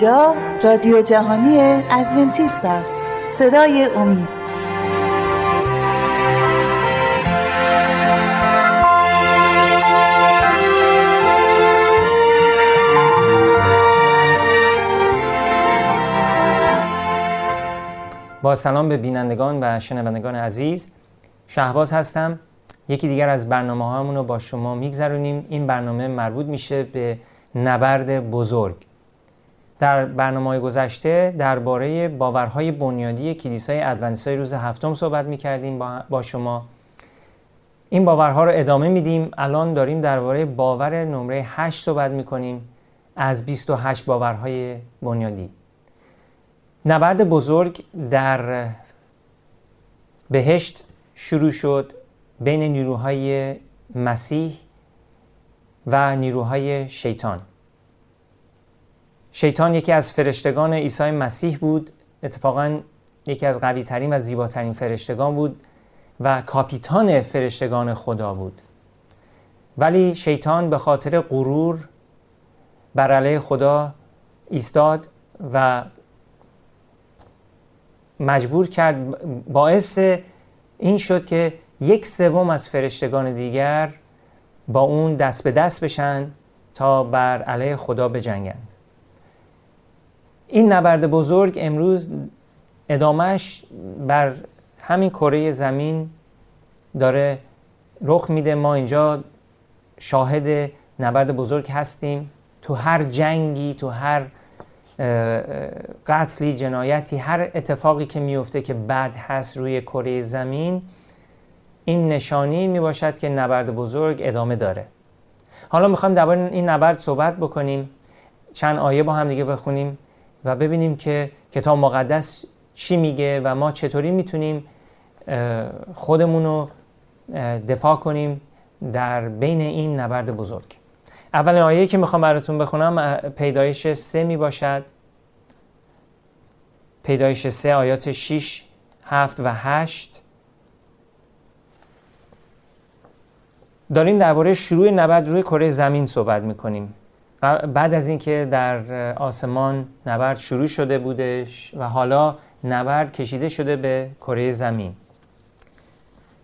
اینجا رادیو جهانی ادونتیست است. صدای امید. با سلام به بینندگان و شنوندگان عزیز. شهباز هستم. یکی دیگر از برنامه رو با شما میگذرونیم. این برنامه مربوط میشه به نبرد بزرگ. در برنامه گذشته درباره باورهای بنیادی کلیسای ادونتیستای روز هفتم صحبت می‌کردیم با شما. این باورها رو ادامه میدیم. الان داریم درباره باور نمره 8 صحبت می‌کنیم از 28 باورهای بنیادی. نبرد بزرگ در بهشت شروع شد بین نیروهای مسیح و نیروهای شیطان. شیطان یکی از فرشتگان عیسی مسیح بود اتفاقا یکی از قوی ترین و زیباترین فرشتگان بود و کاپیتان فرشتگان خدا بود. ولی شیطان به خاطر غرور بر علیه خدا ایستاد و مجبور کرد باعث این شد که یک سوم از فرشتگان دیگر با اون دست به دست بشن تا بر علیه خدا بجنگند. این نبرد بزرگ امروز ادامهش بر همین کره زمین داره رخ میده. ما اینجا شاهد نبرد بزرگ هستیم. تو هر جنگی تو هر قتلی جنایتی هر اتفاقی که میفته که بد هست روی کره زمین این نشانی می باشد که نبرد بزرگ ادامه داره. حالا می‌خوایم درباره این نبرد صحبت بکنیم. چند آیه با هم دیگه بخونیم. و ببینیم که کتاب مقدس چی میگه و ما چطوری می‌تونیم خودمون رو دفاع کنیم در بین این نبرد بزرگ. اولین آیه که می‌خوام براتون بخونم پیدایش سه می باشد پیدایش سه آیات 6 هفت و هشت. داریم درباره شروع نبرد روی کره زمین صحبت می‌کنیم. بعد از اینکه در آسمان نبرد شروع شده بودش و حالا نبرد کشیده شده به کره زمین.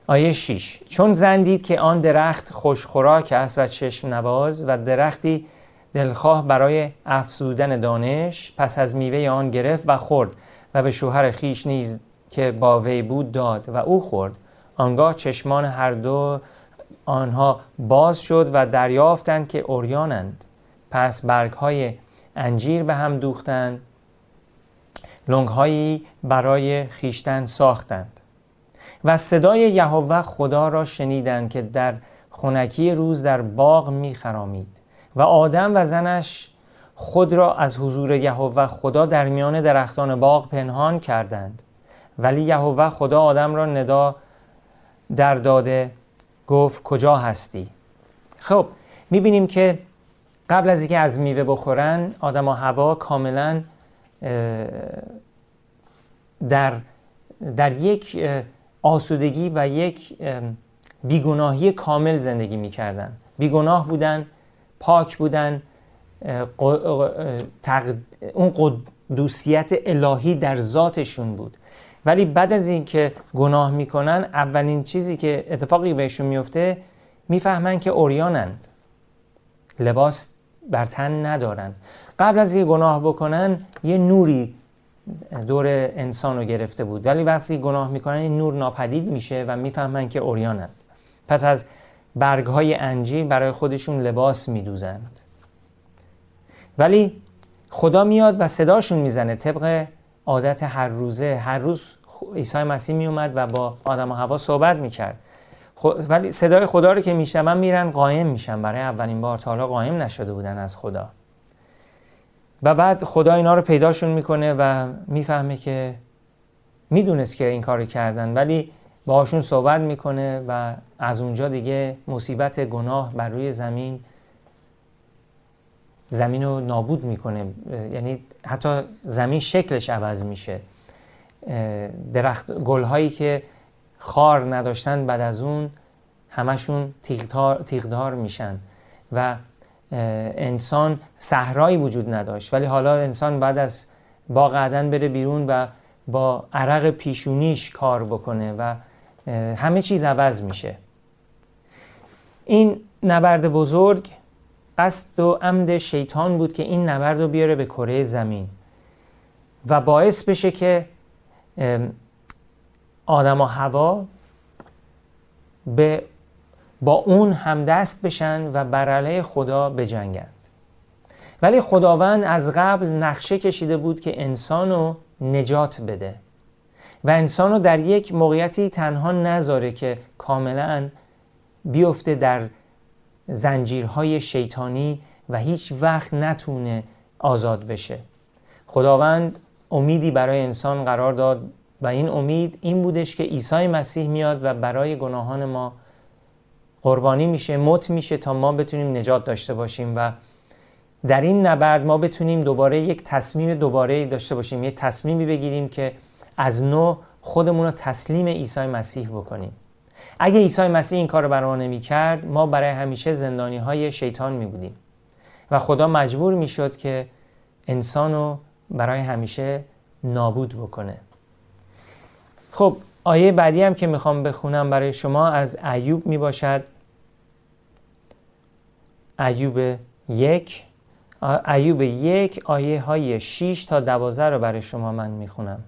آیه 6 چون زن دید که آن درخت خوشخوراک است و چشم نواز و درختی دلخواه برای افزودن دانش پس از میوه آن گرفت و خورد و به شوهر خیش نیز که با وی بود داد و او خورد. آنگاه چشمان هر دو آنها باز شد و دریافتند که اوریانند پس برگ های انجیر به هم دوختند. لنگ هایی برای خیشتن ساختند. و صدای یهوه خدا را شنیدند که در خونکی روز در باغ می خرامید و آدم و زنش خود را از حضور یهوه خدا در میان درختان باغ پنهان کردند. ولی یهوه خدا آدم را ندا در داده گفت کجا هستی؟ خب می‌بینیم که قبل از اینکه از میوه بخورن آدم و هوا کاملا در, در یک آسودگی و یک بیگناهی کامل زندگی می‌کردن. بیگناه بودن پاک بودن اون قدوسیت الهی در ذاتشون بود. ولی بعد از اینکه گناه می‌کنن اولین چیزی که اتفاقی بهشون میفته می‌فهمن که اوریانند لباس بر تن ندارن. قبل از اینکه گناه بکنن یه نوری دور انسان رو گرفته بود. ولی وقتی گناه می‌کنن این نور ناپدید میشه و می‌فهمن که اوریانند پس از برگ های انجیر برای خودشون لباس میدوزند. ولی خدا میاد و صداشون می‌زنه طبق عادت هر روزه. هر روز عیسی مسیح میومد و با آدم و هوا صحبت می‌کرد. ولی صدای خدا رو که میشنون میرن قایم میشن برای اولین بار تا حالا قایم نشده بودن از خدا. و بعد خدا اینا رو پیداشون می‌کنه و می‌فهمه که می‌دونست که این کار کردن ولی باهاشون صحبت می‌کنه و از اونجا دیگه مصیبت گناه بر روی زمین زمین رو نابود می‌کنه. یعنی حتی زمین شکلش عوض میشه. درخت گلهایی که خار نداشتن بعد از اون همشون تیغدار, میشن و انسان صحرایی وجود نداشت. ولی حالا انسان بعد از با قدن بره بیرون و با عرق پیشونیش کار بکنه و همه چیز عوض میشه. این نبرد بزرگ قصد و عمد شیطان بود که این نبرد رو بیاره به کره زمین و باعث بشه که آدم و هوا به با اون همدست بشن و بر علیه خدا بجنگند. ولی خداوند از قبل نقشه کشیده بود که انسان رو نجات بده. و انسان رو در یک موقعیتی تنها نذاره که کاملا بیفته در زنجیرهای شیطانی و هیچ وقت نتونه آزاد بشه. خداوند امیدی برای انسان قرار داد و این امید این بودش که عیسی مسیح میاد و برای گناهان ما قربانی میشه مت میشه تا ما بتونیم نجات داشته باشیم و در این نبرد ما بتونیم دوباره یک تصمیم دوباره داشته باشیم یک تصمیمی بگیریم که از نو خودمون رو تسلیم عیسی مسیح بکنیم. اگه عیسی مسیح این کار رو برای ما نمی کرد ما برای همیشه زندانی های شیطان می بودیم و خدا مجبور می شد که انسان رو برای همیشه نابود بکنه. خب آیه بعدی هم که می‌خوام بخونم برای شما از ایوب می باشد ایوب یک. ایوب یک آیه های 6 تا دوازه رو برای شما من می‌خونم.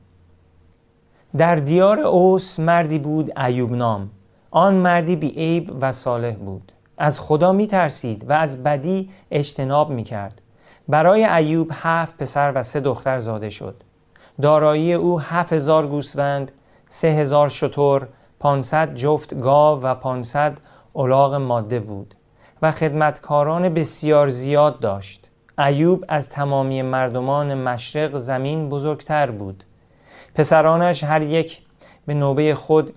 در دیار اوس مردی بود ایوب نام. آن مردی بی عیب و صالح بود. از خدا می ترسید و از بدی اجتناب می کرد برای ایوب هفت پسر و سه دختر زاده شد. دارایی او هفت هزار گوسفند سه هزار شتر پانصد جفت گاو و پانصد الاغ ماده بود و خدمتکاران بسیار زیاد داشت. ایوب از تمامی مردمان مشرق زمین بزرگتر بود. پسرانش هر یک به نوبه خود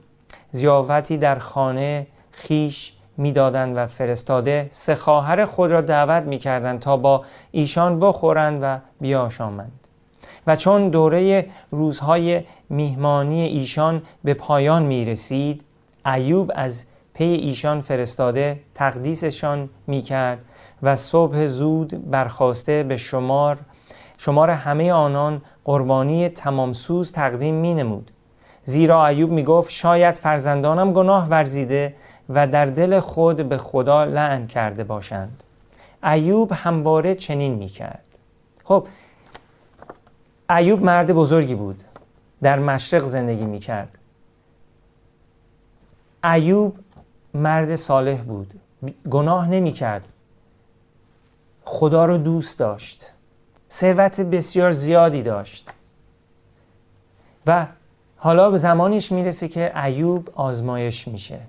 زیافتی در خانه خیش می‌دادند و فرستاده سه خواهر خود را دعوت می‌کردند تا با ایشان بخورند و بیاشامند و چون دوره روزهای میهمانی ایشان به پایان می رسید ایوب از پی ایشان فرستاده تقدیسشان می کرد و صبح زود برخواسته به شمار شمار همه آنان قربانی تمامسوز تقدیم می نمود زیرا ایوب می گفت شاید فرزندانم گناه ورزیده و در دل خود به خدا لعن کرده باشند. ایوب همواره چنین می کرد خب ایوب مرد بزرگی بود. در مشرق زندگی می کرد ایوب مرد صالح بود. گناه نمی کرد خدا رو دوست داشت. ثروت بسیار زیادی داشت. و حالا به زمانش می‌رسه که ایوب آزمایش میشه.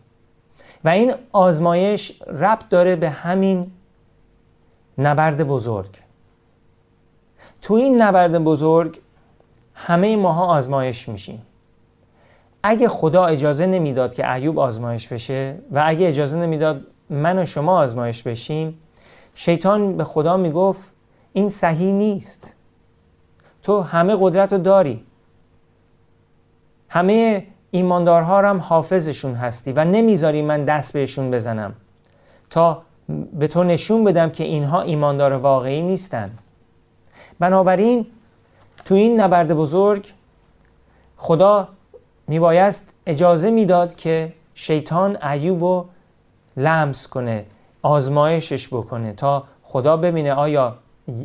و این آزمایش ربط داره به همین نبرد بزرگ. تو این نبرد بزرگ همه ماها آزمایش میشیم. اگه خدا اجازه نمی‌داد که ایوب آزمایش بشه و اگه اجازه نمی‌داد من و شما آزمایش بشیم شیطان به خدا می‌گفت این صحیح نیست. تو همه قدرت رو داری. همه ایماندارها هم حافظشون هستی و نمی‌ذاری من دست بهشون بزنم تا به تو نشون بدم که اینها ایماندار واقعی نیستن. بنابراین تو این نبرد بزرگ خدا میبایست اجازه می‌داد که شیطان ایوب رو لمس کنه آزمایشش بکنه تا خدا ببینه آیا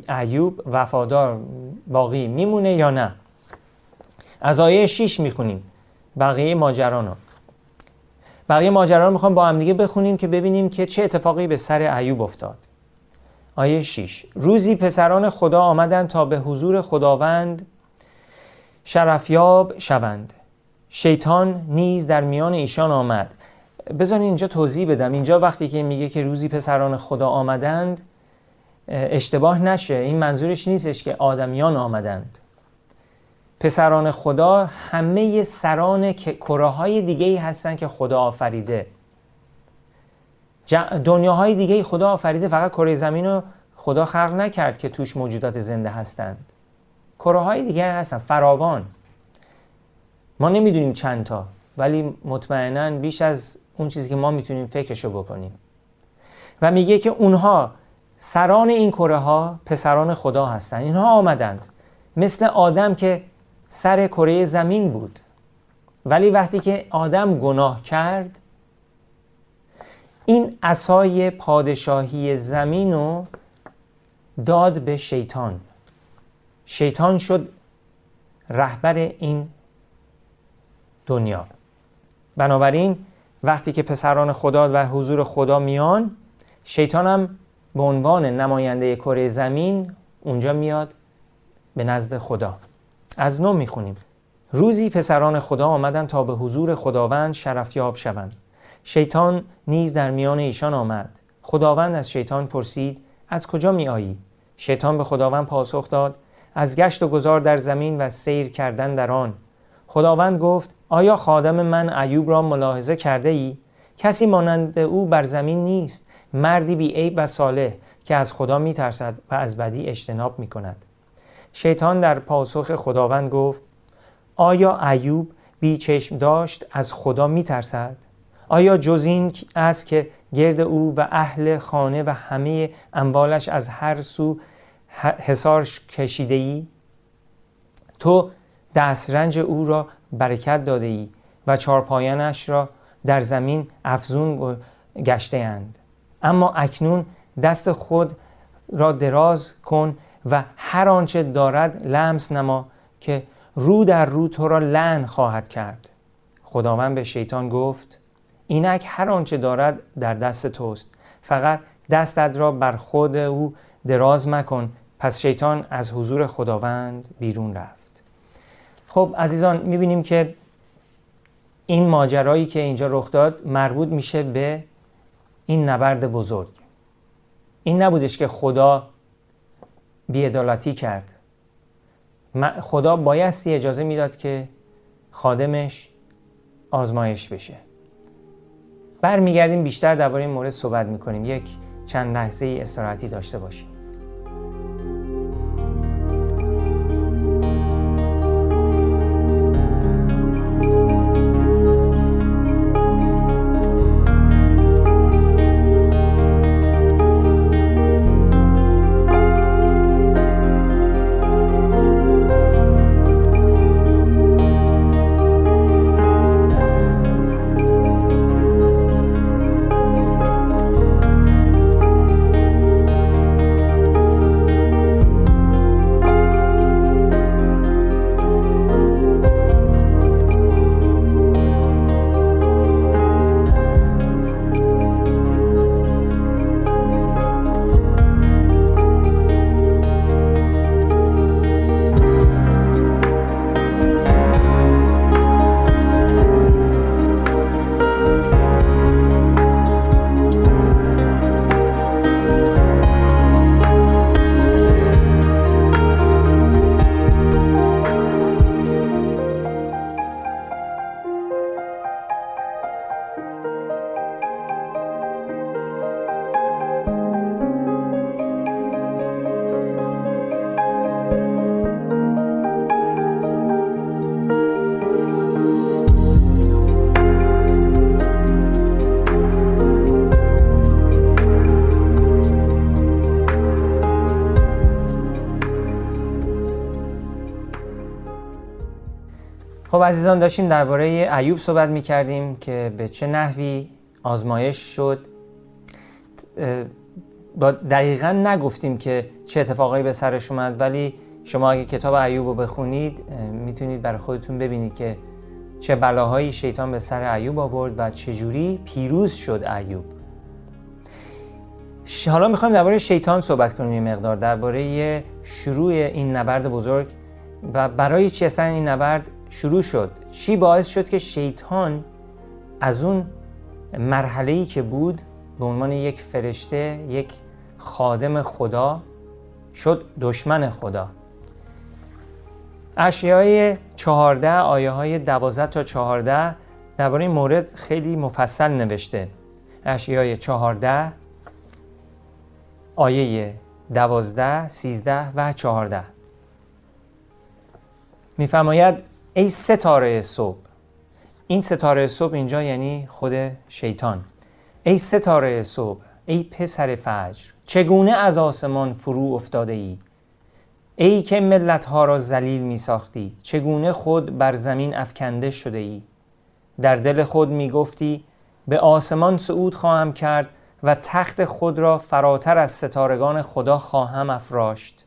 ایوب وفادار باقی میمونه یا نه. از آیه 6 می‌خونیم. بقیه ماجرانو بقیه ماجران می‌خوام با هم دیگه بخونیم که ببینیم که چه اتفاقی به سر ایوب افتاد. آیه 6 روزی پسران خدا آمدند تا به حضور خداوند شرفیاب شوند. شیطان نیز در میان ایشان آمد. بذار اینجا توضیح بدم. اینجا وقتی که میگه که روزی پسران خدا آمدند اشتباه نشه. این منظورش نیستش که آدمیان آمدند. پسران خدا همه سران کره های دیگه ای هستن که خدا آفریده. دنیاهای دیگه خدا آفریده فقط کره زمین رو خدا خلق نکرد که توش موجودات زنده هستند. کره های دیگه هستن فراوان. ما نمی‌دونیم چند تا ولی مطمئنا بیش از اون چیزی که ما می‌تونیم فکرشو بکنیم. و میگه که اونها سران این کره ها پسران خدا هستند اینها آمدند. مثل آدم که سر کره زمین بود. ولی وقتی که آدم گناه کرد این اسای پادشاهی زمین رو داد به شیطان. شیطان شد رهبر این دنیا. بنابراین وقتی که پسران خدا و حضور خدا میان شیطان هم به عنوان نماینده کره زمین اونجا میاد به نزد خدا. از نو می‌خونیم. روزی پسران خدا آمدند تا به حضور خداوند شرفیاب شوند. شیطان نیز در میان ایشان آمد خداوند از شیطان پرسید از کجا می آیی؟ شیطان به خداوند پاسخ داد از گشت و گذار در زمین و سیر کردن در آن خداوند گفت آیا خادم من ایوب را ملاحظه کرده ای؟ کسی مانند او بر زمین نیست مردی بی عیب و صالح که از خدا می ترسد و از بدی اجتناب می کند شیطان در پاسخ خداوند گفت آیا ایوب بی چشم داشت از خدا می ترسد؟ آیا جز این است که گرد او و اهل خانه و همه اموالش از هر سو حسار کشیده ای؟ تو دسترنج او را برکت داده ای و چارپایانش را در زمین افزون گشته اند. اما اکنون دست خود را دراز کن و هر آنچه دارد لمس نما که رو در رو تو را لعن خواهد کرد خداوند به شیطان گفت اینک هر آنچه دارد در دست توست. فقط دستت را بر خود او دراز مکن. پس شیطان از حضور خداوند بیرون رفت. خب عزیزان می‌بینیم که این ماجرایی که اینجا رخ داد مربوط میشه به این نبرد بزرگ. این نبودش که خدا بیعدالتی کرد. خدا بایستی اجازه می‌داد که خادمش آزمایش بشه. برمیگردیم بیشتر درباره این مورد صحبت می‌کنیم. یک چند لحظه ای استراحتی داشته باشیم. خب عزیزان داشتیم درباره ایوب صحبت می کردیم که به چه نحوی آزمایش شد. با دقیقا نگفتیم که چه اتفاقایی به سرش اومد ولی شما اگه کتاب ایوب رو بخونید می‌تونید برای خودتون ببینید که چه بلاهایی شیطان به سر ایوب آورد و چجوری پیروز شد ایوب. حالا می‌خوایم درباره شیطان صحبت کنیم یه مقدار درباره شروع این نبرد بزرگ. و برای چی اصلا این نبرد؟ شروع شد. چی باعث شد که شیطان از اون مرحله که بود به عنوان یک فرشته یک خادم خدا شد دشمن خدا. اشیای چهارده آیه های دوازده تا چهارده درباره این مورد خیلی مفصل نوشته. اشیای چهارده آیه دوازده، سیزده و چهارده. میفرماید ای ستاره صبح. این ستاره صبح اینجا یعنی خود شیطان. ای ستاره صبح ای پسر فجر چگونه از آسمان فرو افتاده ای ای که ملت ها را ذلیل می ساختی چگونه خود بر زمین افکنده شده ای در دل خود می گفتی به آسمان صعود خواهم کرد و تخت خود را فراتر از ستارگان خدا خواهم افراشت.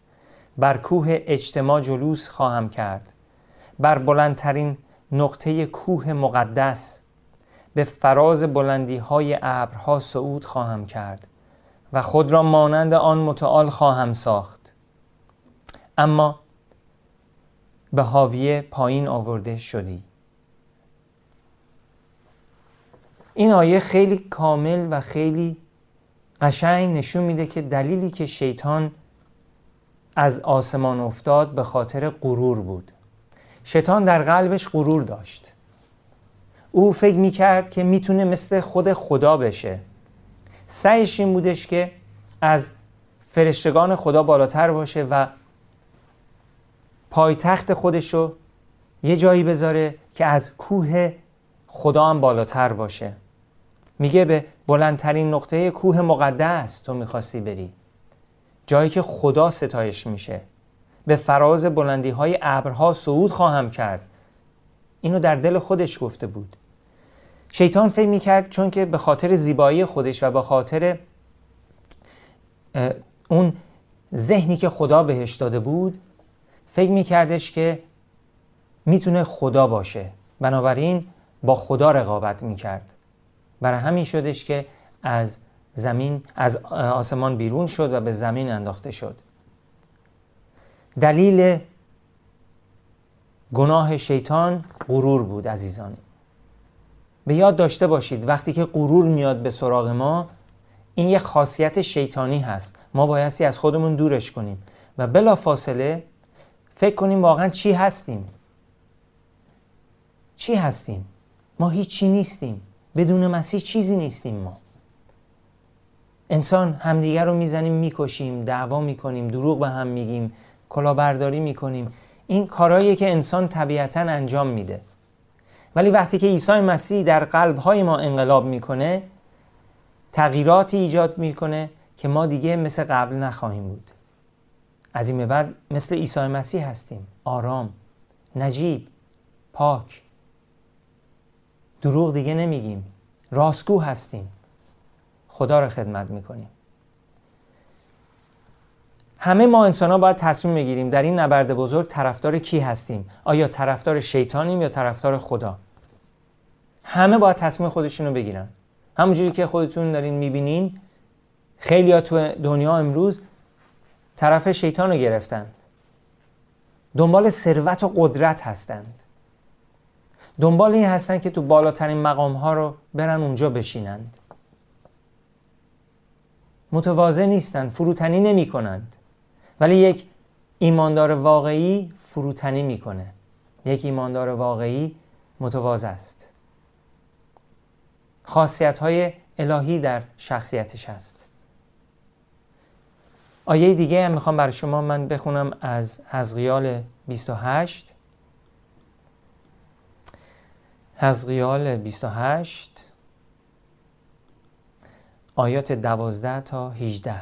بر کوه اجتماع جلوس خواهم کرد. بر بلندترین نقطه کوه مقدس به فراز بلندی های ابرها صعود خواهم کرد و خود را مانند آن متعال خواهم ساخت. اما به حاویه پایین آورده شدی. این آیه خیلی کامل و خیلی قشنگ نشون میده که دلیلی که شیطان از آسمان افتاد به خاطر غرور بود. شیطان در قلبش غرور داشت. او فکر می‌کرد که می‌تونه مثل خود خدا بشه. سعیش این بودش که از فرشتگان خدا بالاتر باشه و پایتخت خودشو یه جایی بذاره که از کوه خدا هم بالاتر باشه. میگه به بلندترین نقطه کوه مقدس تو می‌خواستی بری. جایی که خدا ستایش میشه. به فراز بلندی های ابرها صعود خواهم کرد. اینو در دل خودش گفته بود. شیطان فکر می‌کرد چون که به خاطر زیبایی خودش و به خاطر اون ذهنی که خدا بهش داده بود فکر میکردش که می‌تونه خدا باشه. بنابراین با خدا رقابت می‌کرد. برای همین شدش که از زمین از آسمان بیرون شد و به زمین انداخته شد. دلیل گناه شیطان غرور بود عزیزان به یاد داشته باشید وقتی که غرور میاد به سراغ ما این یک خاصیت شیطانی هست. ما بایستی از خودمون دورش کنیم. و بلا فاصله فکر کنیم واقعا چی هستیم. چی هستیم؟ ما هیچی نیستیم. بدون مسیح چیزی نیستیم ما. انسان همدیگر رو می‌زنیم می‌کشیم دعوا می‌کنیم دروغ به هم میگیم. کلاهبرداری می‌کنیم. این کارهایی که انسان طبیعتا انجام میده. ولی وقتی که عیسی مسیح در قلبهای ما انقلاب می‌کنه تغییراتی ایجاد می‌کنه که ما دیگه مثل قبل نخواهیم بود. از این بعد مثل عیسی مسیح هستیم. آرام نجیب پاک. دروغ دیگه نمیگیم. راستگو هستیم. خدا را خدمت می‌کنیم. همه ما انسان ها باید تصمیم بگیریم در این نبرد بزرگ طرفدار کی هستیم. آیا طرفدار شیطانیم یا طرفدار خدا؟ همه باید تصمیم خودشون رو بگیرن. همونجوری که خودتون دارین می‌بینین خیلی تو دنیا امروز طرف شیطان رو گرفتن. دنبال ثروت و قدرت هستند. دنبال این هستن که تو بالاترین مقام ها رو برن اونجا بشینند. متواضع نیستن فروتنی نمی کنند ولی یک ایماندار واقعی فروتنی می‌کنه. یک ایماندار واقعی متواضع است. خاصیت های الهی در شخصیتش هست. آیه دیگه هم می‌خوام برای شما من بخونم از حزقیال 28 حزقیال 28 آیات 12 تا 18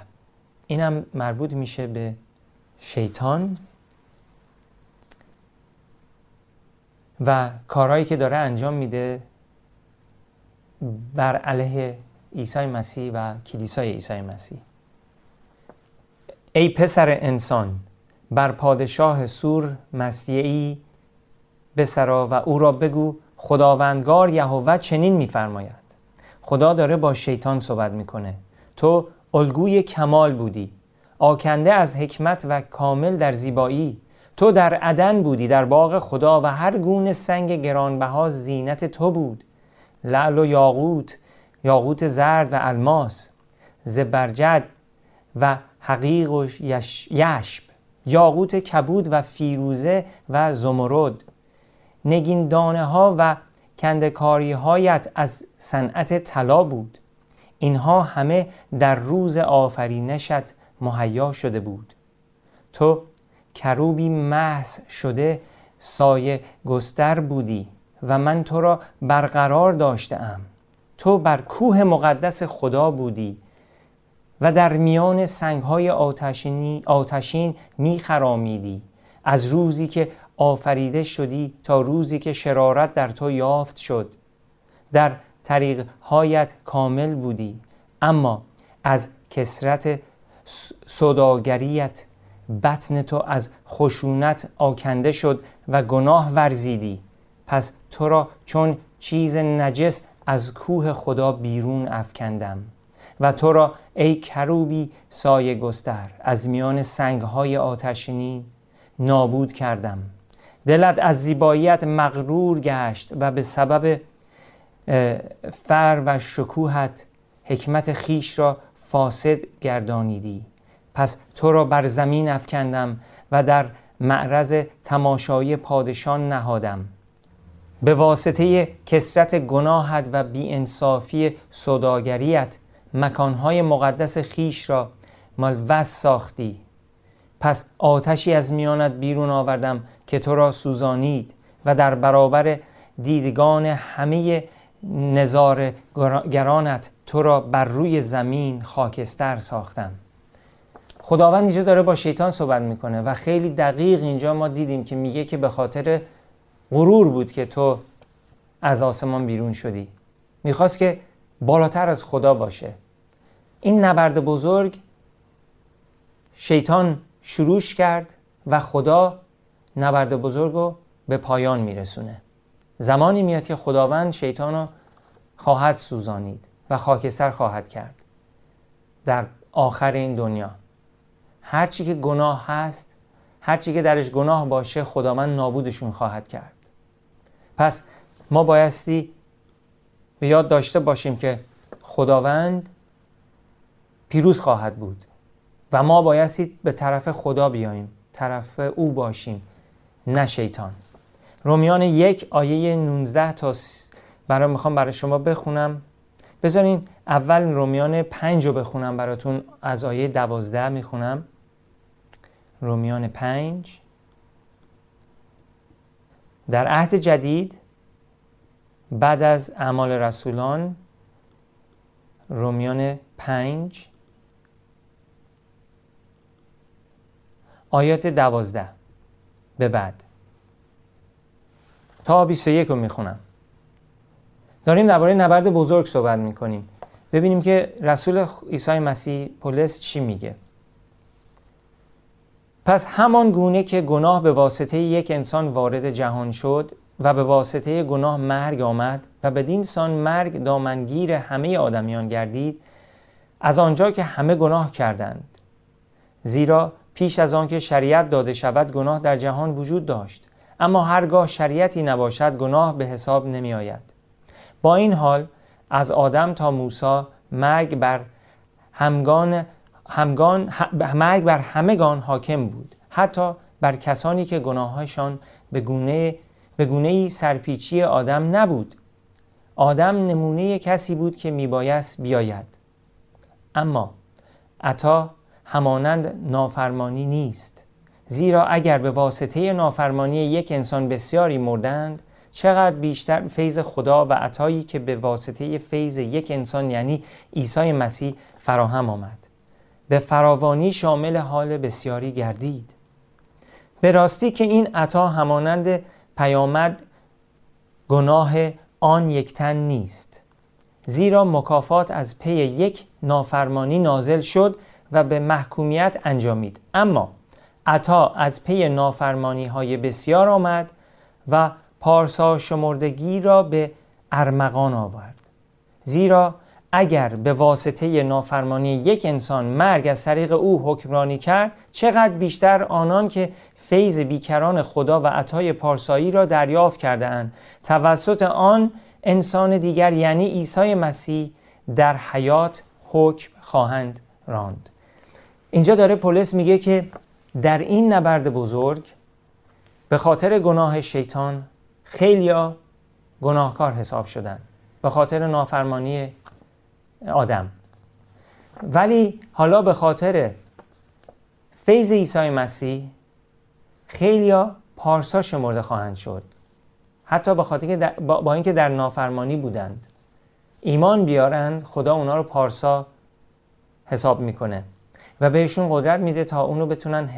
اینم مربوط میشه به شیطان و کارهایی که داره انجام میده بر علیه عیسی مسیح و کلیسای عیسی مسیح. ای پسر انسان بر پادشاه سور مسیحی بسرا و او را بگو خداوندگار یهوه چنین میفرماید. خدا داره با شیطان صحبت می‌کنه. تو الگوی کمال بودی. آکنده از حکمت و کامل در زیبایی. تو در عدن بودی در باغ خدا و هر گونه سنگ گرانبها زینت تو بود. لعل و یاقوت یاقوت زرد و الماس زبرجد و حقیق و یشب یاقوت کبود و فیروزه و زمرد. نگین دانه ها و کندکاری هایت از صنعت طلا بود. اینها همه در روز آفرینشت مهیا شده بود. تو کروبی محض شده سایه گستر بودی و من تو را برقرار داشتم تو بر کوه مقدس خدا بودی و در میان سنگهای آتشینی آتشین میخرامیدی. از روزی که آفریده شدی تا روزی که شرارت در تو یافت شد. در طریقهایت کامل بودی. اما از کسرت صداگریت بطن تو از خشونت آکنده شد و گناه ورزیدی. پس تو را چون چیز نجس از کوه خدا بیرون افکندم و تو را ای کروبی سایه گستر از میان سنگهای آتشینی نابود کردم. دلت از زیباییت مغرور گشت و به سبب فر و شکوهت حکمت خیش را فاسد گردانیدی. پس تو را بر زمین افکندم و در معرض تماشای پادشان نهادم. به واسطه کسرت گناهت و بیانصافی صداگریت مکانهای مقدس خیش را ملوث ساختی. پس آتشی از میانت بیرون آوردم که تو را سوزانید و در برابر دیدگان همه نظار گرانت تو را بر روی زمین خاکستر ساختم. خداوند اینجا داره با شیطان صحبت می‌کنه و خیلی دقیق اینجا ما دیدیم که میگه که به خاطر غرور بود که تو از آسمان بیرون شدی. می‌خواست که بالاتر از خدا باشه. این نبرد بزرگ شیطان شروعش کرد و خدا نبرد بزرگ رو به پایان میرسونه. زمانی میاد که خداوند شیطان رو خواهد سوزانید. و خاکستر خواهد کرد. در آخر این دنیا. هرچی که گناه هست هرچی که درش گناه باشه خداوند نابودشون خواهد کرد. پس ما بایستی به یاد داشته باشیم که خداوند پیروز خواهد بود و ما بایستی به طرف خدا بیاییم طرف او باشیم نه شیطان. رومیان یک آیه 19 تا برای می‌خوام برای شما بخونم. بذارین اول رومیان پنج رو بخونم براتون. از آیه دوازده می‌خونم. رومیان پنج. در عهد جدید بعد از اعمال رسولان رومیان پنج. آیات دوازده. به بعد. تا 21 رو می‌خونم. داریم درباره نبرد بزرگ صحبت می‌کنیم. ببینیم که رسول عیسی مسیح پولس چی میگه. پس همان گونه که گناه به واسطه یک انسان وارد جهان شد و به واسطه گناه مرگ آمد و بدین سان مرگ دامنگیر همه آدمیان گردید از آنجا که همه گناه کردند. زیرا پیش از آنکه شریعت داده شود گناه در جهان وجود داشت اما هرگاه شریعتی نباشد گناه به حساب نمی آید با این حال از آدم تا موسی مرگ بر همگان همگان مرگ بر همگان حاکم بود. حتی بر کسانی که گناههایشان به گونه به گونه سرپیچی آدم نبود. آدم نمونه کسی بود که میبایست بیاید. اما عطا همانند نافرمانی نیست. زیرا اگر به واسطه نافرمانی یک انسان بسیاری مردند چقدر بیشتر فیض خدا و عطایی که به واسطه فیض یک انسان یعنی عیسی مسیح فراهم آمد. به فراوانی شامل حال بسیاری گردید. به راستی که این عطا همانند پیامد گناه آن یک تن نیست. زیرا مکافات از پی یک نافرمانی نازل شد و به محکومیت انجامید. اما عطا از پی نافرمانی های بسیار آمد و پارسا شمردگی را به ارمغان آورد. زیرا اگر به واسطه نافرمانی یک انسان مرگ از طریق او حکمرانی کرد چقدر بیشتر آنان که فیض بیکران خدا و عطای پارسایی را دریافت کرده اند توسط آن انسان دیگر یعنی عیسی مسیح در حیات حکم خواهند راند. اینجا داره پولس میگه که در این نبرد بزرگ به خاطر گناه شیطان خیلیا گناهکار حساب شدن به خاطر نافرمانی آدم. ولی حالا به خاطر فیض عیسی مسیح خیلیا پارسا شمرده خواهند شد. حتی به خاطر با اینکه در نافرمانی بودند ایمان بیارند خدا اونا رو پارسا حساب می‌کنه و بهشون قدرت میده تا اونو بتونن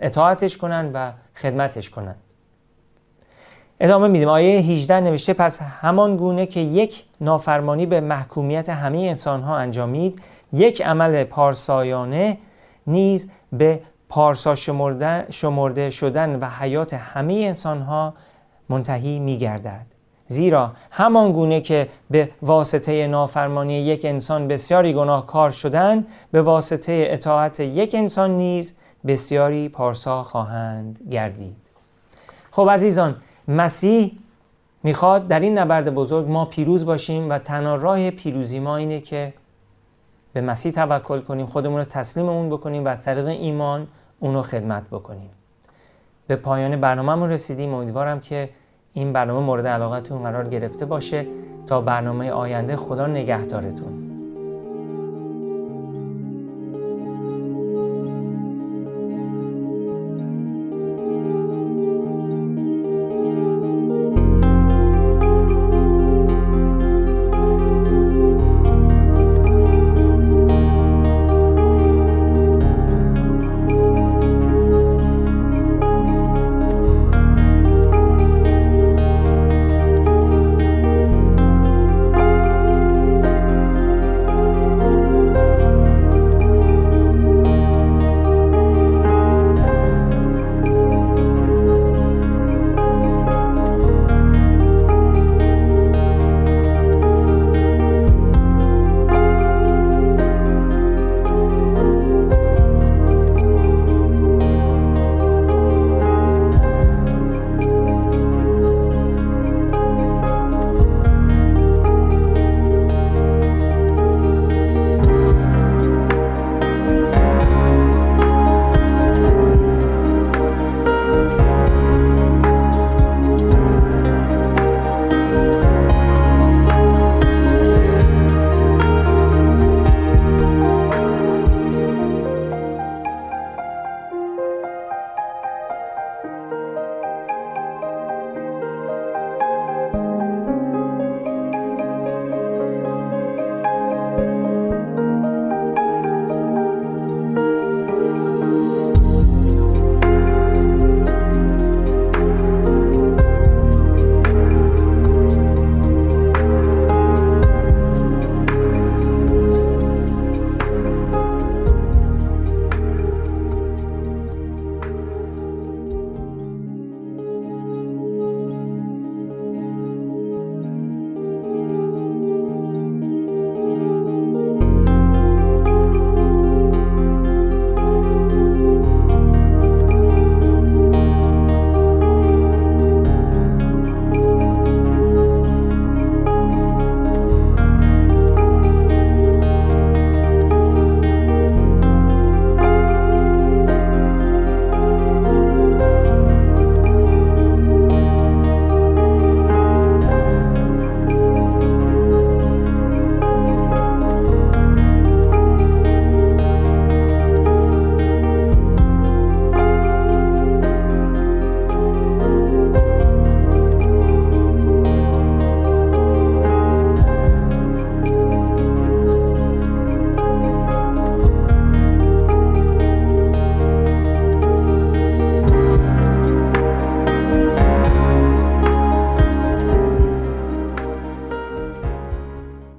اطاعتش کنن و خدمتش کنن. ادامه میدیم آیه 18 نوشته پس همان گونه که یک نافرمانی به محکومیت همه انسان ها انجامید یک عمل پارسایانه نیز به پارسا شمرده شدن و حیات همه انسان ها منتهی می گردد. زیرا همان گونه که به واسطه نافرمانی یک انسان بسیاری گناهکار شدند به واسطه اطاعت یک انسان نیز بسیاری پارسا خواهند گردید خب عزیزان مسیح می‌خواد در این نبرد بزرگ ما پیروز باشیم و تنها راه پیروزی ما اینه که به مسیح توکل کنیم خودمون رو تسلیم اون بکنیم و از طریق ایمان اونو خدمت بکنیم. به پایان برنامهمون رسیدیم. امیدوارم که این برنامه مورد علاقتون قرار گرفته باشه. تا برنامه آینده خدا نگهدارتون.